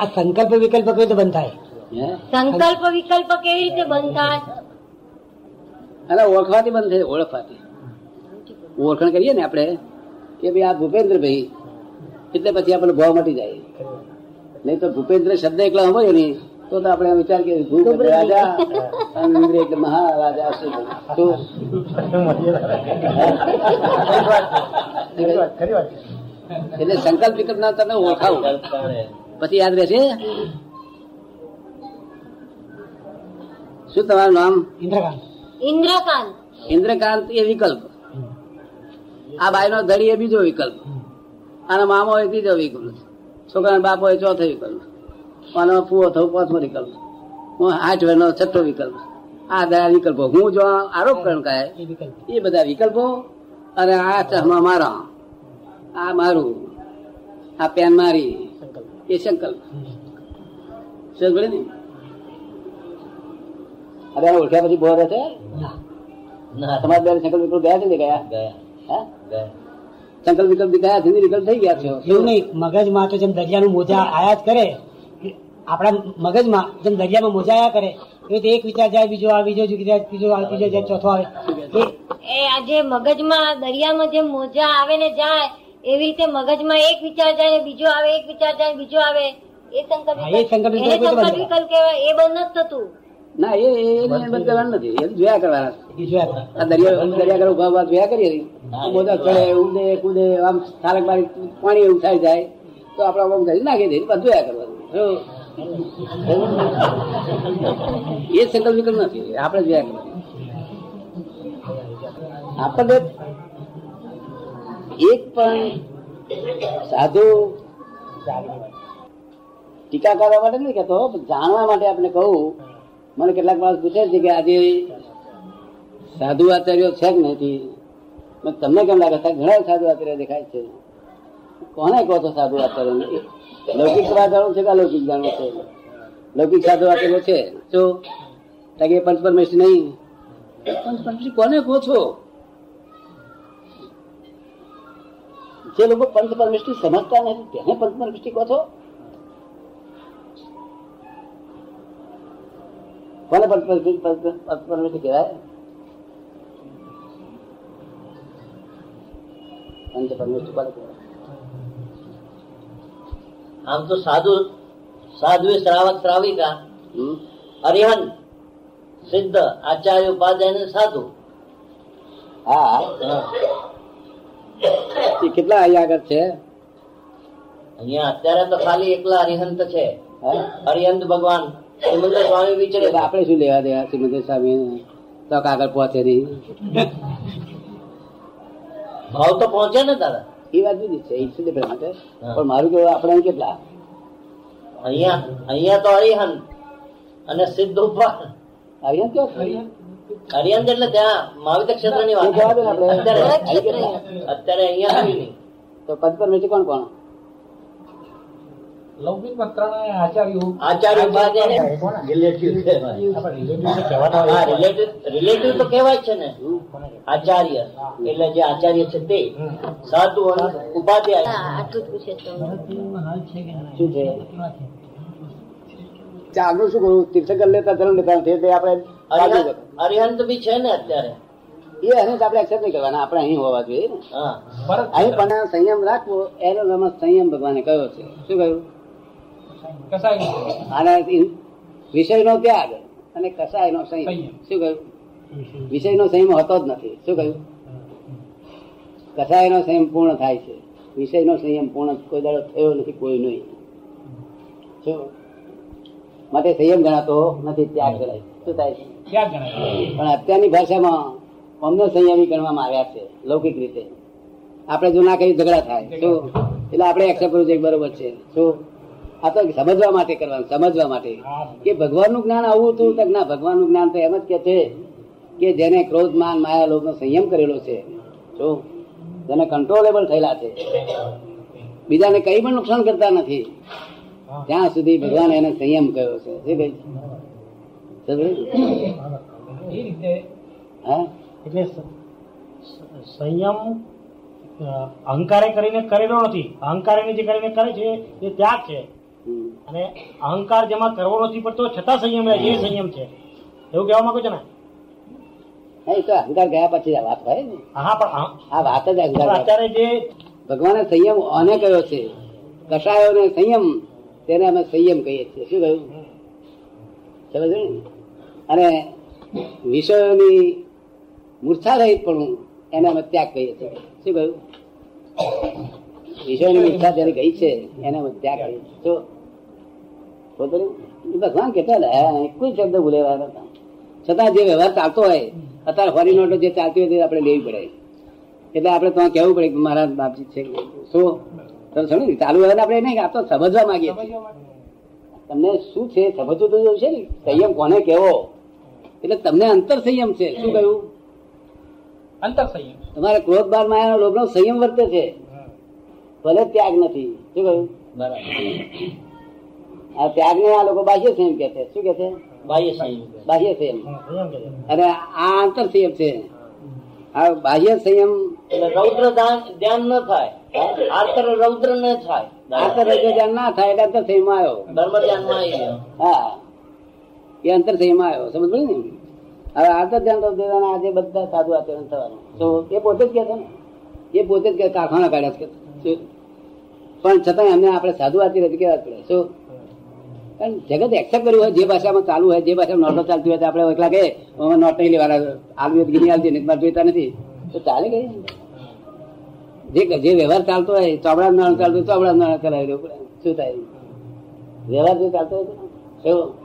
આ સંકલ્પ વિકલ્પ કેવી રીતે બંધ થાય? સંકલ્પ વિકલ્પ કેવી રીતે બંધ થાય? અને ઓળખવાથી બંધ થાય ઓળખવાથી. ઓળખાણ કરીએ ને આપણે કે ભાઈ આ ભૂપેન્દ્રભાઈ એટલે પછી આપણને ભાવ મટી જાય. નહીં તો ભૂપેન્દ્ર શબ્દ એકલા હોય ને તો તો આપણે વિચાર કે ભૂપેન્દ્ર રાજા અને ઇન્દ્ર એટલે મહારાજા શું તો એટલે સંકલ્પ વિકલ્પ ના તમે ઓળખાવું. પછી યાદ રહેશે? શું તમારું નામ? ઇન્દ્રકાંત. ઇન્દ્રકાંત. ઇન્દ્રકાંત એ વિકલ્પ. આ બાયનો ધડી એ બીજો વિકલ્પ. આનો મામો એ ત્રીજો વિકલ્પ. છોકરાનો બાપો એ ચોથો વિકલ્પ. આનો ફુવો થયો પાંચમો વિકલ્પ. હું આઠ વેરનો છઠ્ઠો વિકલ્પ. આ બધા વિકલ્પો. હું જો આરોપ કરણ કહે એ બધા વિકલ્પો અને આ ચશ્મા મારા. આ મારું. આ પેન મારી. એ સંકલ્પ. સમજ ને અરે આ ઓળખ્યા પછી બોર હશે ના. તમારા બે સંકલ્પ વિકલ્પ ગયા છે ને ગયા. ગયા. સંકલ્પ વિકલ્પ ગયા છે વિકલ્પ થઈ ગયા છે? એવું નહીં. મગજમાં તો જેમ દરિયાનું મોજા આયાત કરે આપણા મગજમાં જેમ દરિયામાં મોજા આયા કરે એ રીતે એક વિચાર જાય બીજો આ બીજો બીજો ત્રીજો બીજો જાય ચોથો આવે. એ એ આજે મગજમાં દરિયામાં જે મોજા આવે ને જાય એવી રીતે મગજમાં એક વિચાર જાય બીજો આવે એક વિચાર જાય બીજો આવે એ સંકલ્પ એ સંકલ્પ વિકલ્પ કહેવાય એ બંધ નથી થતું. ના એ એ એને બંધ કરવાનું નથી એ જોયા કરવાના. આ દરિયા દરિયા કરો ઊભા ઊભા જોયા કરીએ મોજા ચડે ઉડે કૂદે આમ થાલક મારી પાણી ઉઠાઈ જાય તો આપણે આમ કરી નાખી દે બધું જોયા કરવાનું. એ સંકલ્પ વિકલ્પ નથી આપણે જોયા કરવાનું. આપણને એક પણ સાધુ ટીકા કરવા માટે નહીં કહેતો જાણવા માટે આપણે કહું, મને કેટલાક માણસ પૂછે છે કે આજે સાધુ આચાર્યો છે કે નથી? તમને કેમ લાગે છે? ઘણા સાધુ આચાર્ય દેખાય છે. કોને કહો છો સાધુ આચાર્ય લૌકિક જાણવું છે કે અલૌકિક જાણવું છે? લૌકિક સાધુ આચાર્ય છે. તો પંચ પરમેશ નહીં? પંચ પરમેશ કોને કહો છો? જે લોકો પંચ પરમિષ્ટિ સમજતા નથી તેને પંચ પરમિષ્ટિ કહો છો? કોને પંચ પરમિષ્ટિ કહેવાય? પંચ પરમિષ્ટિ કોને કહેવાય? આમ તો સાધુ સાધુ શ્રાવક શ્રાવિકા હમ? અરિહન સિદ્ધ આચાર્ય ઉપાધ્યાય સાધુ. હા. એ કેટલા અહીંયા આગળ છે? અહીંયા અત્યારે તો ખાલી એકલા અરિહંત છે. અરિહંત ભગવાન સિમંદર સ્વામી વિચારે આપણે શું લેવા દેવા સિમંદર સ્વામી? તો આગળ પહોંચે નહીં. ભાવ તો પહોંચે ને દાદા એ વાત બીજી છે ઈશ્વર માટે? પણ મારું કેવું આપણે કેટલા? અહીંયા અહીંયા તો અરિહંત અને સિદ્ધ ઉપાન અહીંયા ક્યાં ખરી? એટલે ત્યાં મહાવિદ્ય ક્ષેત્રની આપણે. અત્યારે અહીંયા આવી નહીં. તો પંચ પરમેશ્વર કોણ કોણ? લૌકિક મંત્રાલય આચાર્યો. આચાર્ય ઉપાધ્યાય ને? રિલેટિવ રિલેટિવ રિલેટિવ તો કહેવાય છે ને. આચાર્ય. એટલે જે આચાર્ય છે તે. સાધુ ઉપાધ્યાય. શું છે? આગળ શું કરું? તીર્થંકર લેતા ધર્મ લેતા આપણે બાજુ અરિહંત બી છે ને અત્યારે. એ એને આપણે એક્સેપ્ટ નહીં કરવાના. આપણે અહીં હોવા જોઈએ. અહીં પણ સંયમ રાખવો એનો નામ સંયમ ભગવાને કયો છે. શું કહ્યું? કસાય અને વિષય નો ત્યાગ અને કસાયનો સંયમ. સંયમ. શું કહ્યું? વિષયનો સંયમ હોતો જ નથી. શું કહ્યું? કસાયનો સંયમ પૂર્ણ થાય છે. વિષયનો સંયમ પૂર્ણ કોઈ દાડો થયો નથી કોઈ નહીં. શું? માટે સંયમ ગણાતો નથી ત્યાગ ગણાય. શું થાય ત્યાગ ગણાય. પણ અત્યારની ભાષામાં અમને સંયમી ગણવામાં આવ્યા છે લૌકિક રીતે. આપણે જો ના કહીએ ઝઘડા થાય. તો એટલે આપણે એક્સેપ્ટ કરવું છે બરોબર છે. શું? આ તો સમજવા માટે કરવાનું સમજવા માટે. કે ભગવાનનું જ્ઞાન આવું હતું તક ના ભગવાનનું જ્ઞાન તો એમ જ કે છે કે જેને ક્રોધ માન માયા લોભનો સંયમ કરેલો છે. શું? જેને કંટ્રોલેબલ થયેલા છે. બીજાને કઈ પણ નુકસાન કરતા નથી. ત્યાં સુધી ભગવાન એને સંયમ કર્યો છે. એટલે સંયમ અહંકારે કરીને કરેલો નથી. અહંકારે જે કરીને કરે છે એ ત્યાગ છે. અને અહંકાર જેમાં કરવો નથી પડતો છતાં સંયમ રહે એ સંયમ છે. એવું કહેવા માંગુ છે ને? તો અહંકાર ગયા પછી વાત હોય ને. હા પણ આ વાત જ અહંકાર અત્યારે જે ભગવાને સંયમ અને કયો છે. કસાયોને સંયમ તેને અમે સંયમ કહીએ છીએ. શું કહ્યું? સમજ ને? અને વિષયોની મૂર્છા રહિત પણ એને અમે ત્યાગ કહીએ છીએ. શું કહ્યું? વિષયોની મૂર્છા જયારે ગઈ છે, એને અમે ત્યાગ કહીએ છીએ. ભગવાન કેટલા કોઈ શબ્દ ભૂલેવા નતા છતાં જે વ્યવહાર ચાલતો હોય, અત્યારે ફોરી નોટો જે ચાલતી હોય તે આપણે લેવી પડે. એટલે આપણે તો કહેવું પડે કે મારા બાપજી છે શું ચાલુ હવે આપણે નહીં આ તો સમજવા માંગીએ તમને શું છે? સમજવું તો છે ને. સંયમ કોને કેવો એટલે તમને અંતર સંયમ છે. શું કહ્યું? અંતર સંયમ. તમારે ક્રોધ બાર માયાનો લોભનો સંયમ વર્તે છે. ભલે ત્યાગ નથી. શું કહ્યું? બરાબર. આ ત્યાગ ને આ લોકો બાહ્ય સંયમ કે છે. શું કે છે? બાહ્ય સંયમ બાહ્ય સંયમ. અને આ અંતર સંયમ છે. આ બાહ્ય સંયમ એટલે રૌદ્ર ધ્યાન ન થાય. આર્તર રૌદ્ર ન થાય. આંતર ધ્યાન ના થાય એટલે અંતર સંયમ આવ્યો ધર્મ ધ્યાનમાં આવી ગયો હા. એ અંતર સંયમ આવ્યો સમજ પડી ને? હવે આંતર ધ્યાન તો દેવાના આજે બધા સાધુ આચરણ થવાનું. તો એ પોતે જ કે છે ને? એ પોતે જ કે કારખાના કાઢ્યા છે શું? પણ છતાં એમને આપણે સાધુ આચરણ કેવા પડે. શું? કારણ જગત એક્સેપ્ટ કર્યું હોય જે ભાષામાં ચાલુ હોય જે ભાષામાં નોટો ચાલતી હોય તો આપણે એકલા કે અમે નોટ નહીં લેવાના. આલુ હોય તો ગીની આલતી નહીં મારે જોઈતા નથી. તો ચાલે કઈ? જે જે વ્યવહાર ચાલતો હોય ચોપડા નાણું ચાલતું ચોપડા નાણું દેવું પડે શું થાય? વ્યવહાર જે ચાલતો હોય શું?